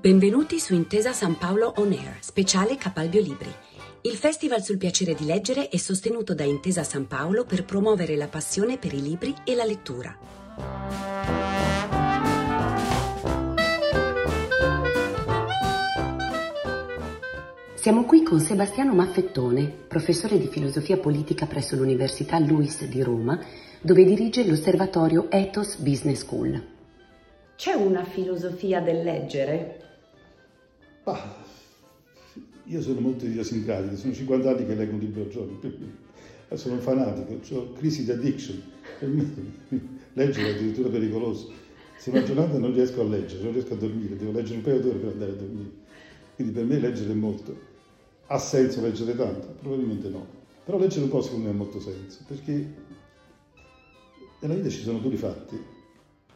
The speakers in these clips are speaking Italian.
Benvenuti su Intesa San Paolo On Air, speciale Capalbio Libri. Il festival sul piacere di leggere è sostenuto da Intesa San Paolo per promuovere la passione per i libri e la lettura. Siamo qui con Sebastiano Maffettone, professore di filosofia politica presso l'Università Luis di Roma, dove dirige l'osservatorio Ethos Business School. C'è una filosofia del leggere? Ah, io sono molto idiosincratico, sono 50 anni che leggo un libro al giorno, sono un fanatico, ho crisi di addiction, per me leggere è addirittura pericoloso. Se una giornata non riesco a leggere, non riesco a dormire, devo leggere un paio d'ore per andare a dormire. Quindi per me leggere è molto. Ha senso leggere tanto? Probabilmente no. Però leggere un po' secondo me ha molto senso, perché nella vita ci sono duri fatti,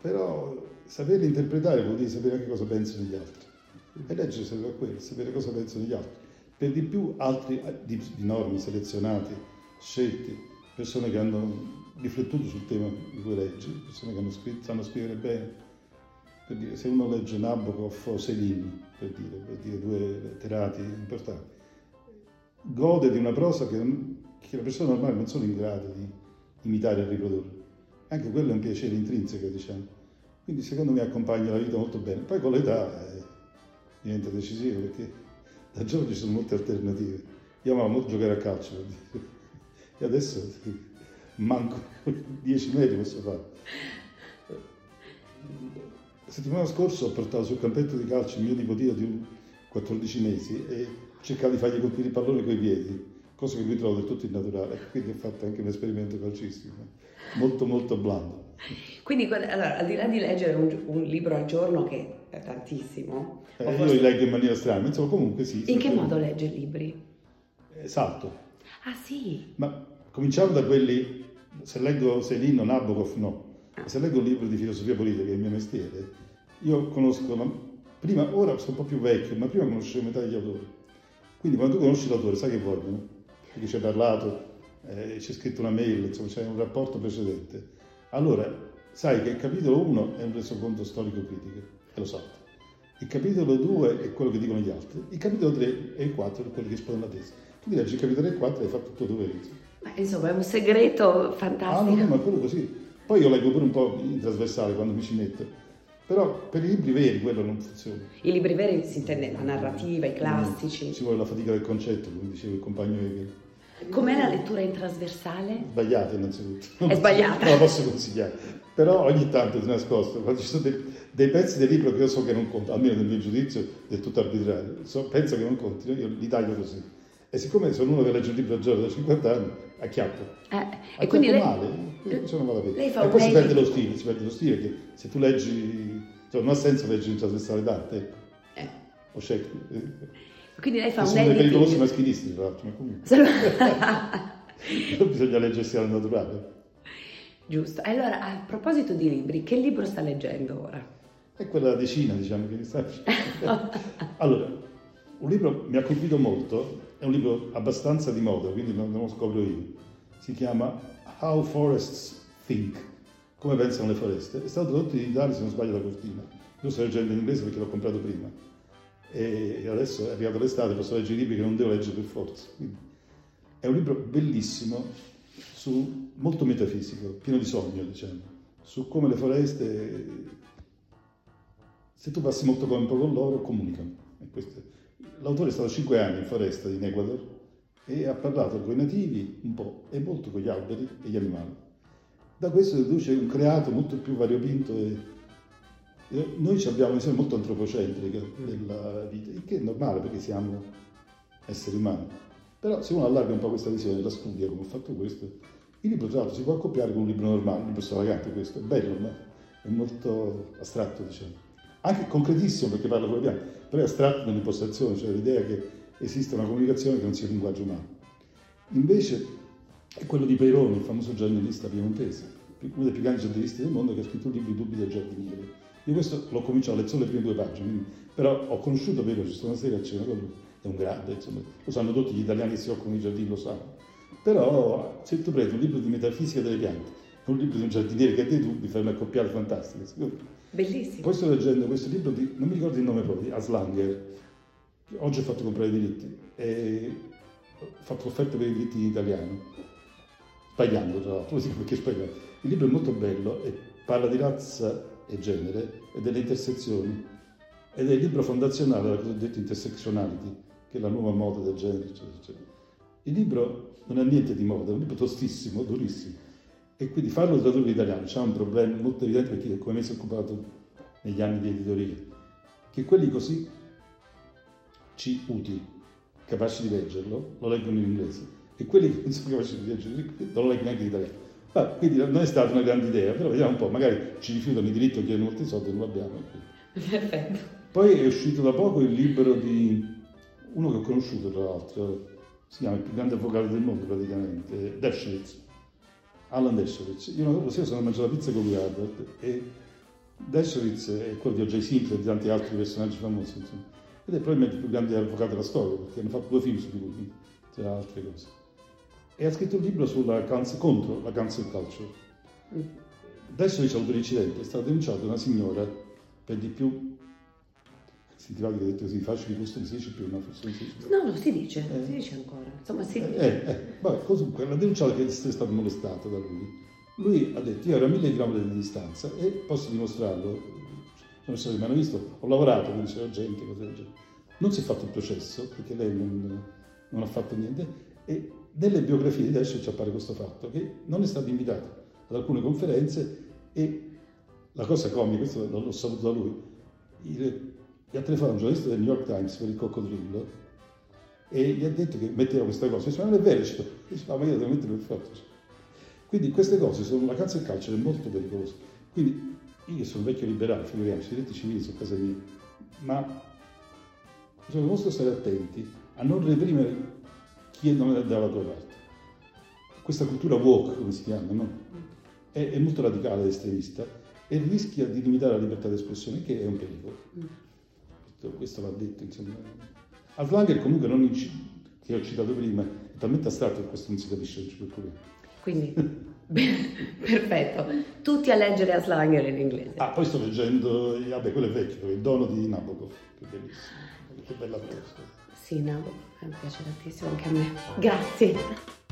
però saperli interpretare vuol dire sapere anche cosa pensano gli altri. E leggere serve a quello, sapere cosa pensano gli altri. Per di più altri eh, di, di norme selezionati, scelti, persone che hanno riflettuto sul tema di cui leggi, persone che hanno scritto, sanno scrivere bene. Per dire, se uno legge Nabokov o Selin, per dire, per dire due letterati importanti, gode di una prosa che, che le persone normali non sono in grado di imitare e riprodurre. Anche quello è un piacere intrinseco, diciamo. Quindi secondo me accompagna la vita molto bene. Poi con l'età eh, diventa decisivo perché da giovane ci sono molte alternative. Io amavo molto giocare a calcio per dire. E adesso manco 10 metri posso fare. La settimana scorsa ho portato sul campetto di calcio il mio nipotino di 14 mesi e cercavo di fargli colpire il pallone con i piedi, cosa che mi trovo del tutto innaturale. Quindi ho fatto anche un esperimento calcistico, molto molto blando. Quindi, allora, al di là di leggere un, un libro al giorno, che è tantissimo. Eh, forse... Io li leggo in maniera strana, insomma, comunque sì. In che modo legge libri? Eh, salto. Ah sì? Ma cominciamo da quelli, se leggo Selin o Nabokov no, ah. se leggo un libro di filosofia politica, che è il mio mestiere, io conosco, la... prima, ora sono un po' più vecchio, ma prima conoscevo metà degli autori. Quindi quando tu conosci l'autore sai che vogliono, perché ci hai parlato, eh, c'è scritto una mail, insomma c'è un rapporto precedente allora, sai che il capitolo 1 è un resoconto storico-critico, e lo salti. Il capitolo 2 è quello che dicono gli altri, il capitolo 3 e il 4 è quello che espongono la tesi. Tu leggi il capitolo 3 e 4 e hai fatto tutto dove Ma insomma, è un segreto fantastico. Ah, no, no, ma quello così. Poi io leggo pure un po' in trasversale quando mi ci metto. Però per i libri veri quello non funziona. I libri veri si intende la narrativa, i classici. No, ci vuole la fatica del concetto, come diceva il compagno Hegel. Lettura in trasversale? Sbagliata innanzitutto. È sbagliata. Non la posso consigliare. Però ogni tanto di nascosto, quando ci sono dei, dei, pezzi del libro che io so che non contano, almeno nel mio giudizio del tutto arbitrario, so, penso che non contino, io li taglio così. E siccome sono uno che legge un libro al giorno da 50 anni, acchiappo. Eh, acchiappo e quindi lei, male, bene. Lei fa e poi si perde lo stile, si perde lo stile che se tu leggi, cioè non ha senso leggere in trasversale d'arte, ecco. Eh. O Shakespeare. Quindi lei fa un sono dei editing. pericolosi maschilisti, tra l'altro, ma comunque. bisogna leggersi al naturale. Giusto. Allora, a proposito di libri, che libro sta leggendo ora? È quella decina, diciamo, che mi sta Allora, un libro mi ha colpito molto, è un libro abbastanza di moda, quindi non, non lo scopro io. Si chiama How Forests Think, come pensano le foreste. È stato tradotto in Italia, se non sbaglio, da Cortina. Io sto leggendo in inglese perché l'ho comprato prima. E adesso è arrivata l'estate, posso leggere i libri che non devo leggere per forza. Quindi è un libro bellissimo, su, molto metafisico, pieno di sogno, diciamo, su come le foreste, se tu passi molto tempo con loro, comunicano. L'autore è stato cinque anni in foresta in Ecuador e ha parlato con i nativi un po' e molto con gli alberi e gli animali. Da questo deduce un creato molto più variopinto e noi abbiamo una visione molto antropocentrica della vita, il che è normale perché siamo esseri umani. Però se uno allarga un po' questa visione, la studia come ho fatto questo, il libro tra l'altro si può accoppiare con un libro normale, un libro stravagante questo, è bello, ma è molto astratto diciamo. Anche concretissimo perché parla con le piante, però è astratto nell'impostazione, cioè l'idea che esiste una comunicazione che non sia linguaggio umano. Invece è quello di Peironi, il famoso giornalista piemontese, uno dei più grandi giornalisti del mondo che ha scritto un libro I dubbi del giardiniere. Io questo l'ho cominciato a leggere solo le prime due pagine, quindi, però ho conosciuto Peironi, ci sono una sera a cena con lui è un grande, insomma, lo sanno tutti gli italiani che si occupano di giardini, lo sanno. Però se tu prendi un libro di metafisica delle piante un libro di un giardiniere che ha dei dubbi, fa una accoppiata fantastica. Bellissimo. Poi sto leggendo questo libro di, non mi ricordo il nome proprio, di Aslanger, oggi ho fatto comprare i diritti, e ho fatto offerta per i diritti in italiano, sbagliando tra l'altro, perché sbagliando. Il libro è molto bello e parla di razza e genere e delle intersezioni ed è il libro fondazionale della cosiddetta intersectionality, che è la nuova moda del genere, eccetera, eccetera. Il libro non ha niente di moda, è un libro tostissimo, durissimo, e quindi farlo tradurre in italiano c'è un problema molto evidente per chi come me si è occupato negli anni di editoria, che quelli così ci utili, capaci di leggerlo, lo leggono in inglese, e quelli che non sono capaci di leggerlo non lo leggono neanche in italiano. Ah, quindi non è stata una grande idea, però vediamo un po', magari ci rifiutano i diritti o chiedono molti soldi, non lo abbiamo. Perfetto. Poi è uscito da poco il libro di uno che ho conosciuto tra l'altro, si chiama il più grande avvocato del mondo praticamente, Dershowitz, Alan Dershowitz. Io una sera sono a mangiare la pizza con lui Albert e Dershowitz è quello di O.J. Simpson e di tanti altri personaggi famosi, insomma. ed è probabilmente il più grande avvocato della storia, perché hanno fatto due film su di lui, tra altre cose. E ha scritto un libro cancel, contro la cancel culture. Dershowitz ha avuto un incidente, è stato denunciato una signora, per di più sentiva che ha detto così, facili questo non si dice più, non si dice più. No, no, si dice, eh. si dice ancora. Insomma, si Eh, dice. eh, eh. Vabbè, comunque, l'ha denunciato che è stato molestato da lui. Lui ha detto, io ero a mille chilometri di distanza e posso dimostrarlo. Sono stato, mi hanno visto, ho lavorato, quindi c'era gente, cose del genere. Non si è fatto il processo, perché lei non, non ha fatto niente, e nelle biografie di Daesh ci appare questo fatto, che non è stato invitato ad alcune conferenze e la cosa comica, questo l'ho saputo da lui, il, gli ha telefonato un giornalista del New York Times per il coccodrillo e gli ha detto che metteva questa cosa. Dice, ma non è vero, dice, ma io devo mettere per forza. Quindi queste cose sono, la cazzo e il è molto pericoloso. Quindi io sono vecchio liberale, figuriamoci, i diritti civili sono casa mia, ma bisogna molto stare attenti a non reprimere chi non è dalla tua parte. Questa cultura woke, come si chiama, no? è, è molto radicale ed estremista e rischia di limitare la libertà di espressione, che è un pericolo. Questo, va detto, insomma. Altlanger comunque non inci- che ho citato prima, è talmente astratto che questo non si capisce, ci preoccupiamo. Quindi, perfetto. Tutti a leggere Aslanger in inglese. Ah, poi sto leggendo, vabbè, quello è vecchio, il dono di Nabokov, che bellissimo, che bella cosa. Sì, no, mi piace tantissimo anche a me. Grazie.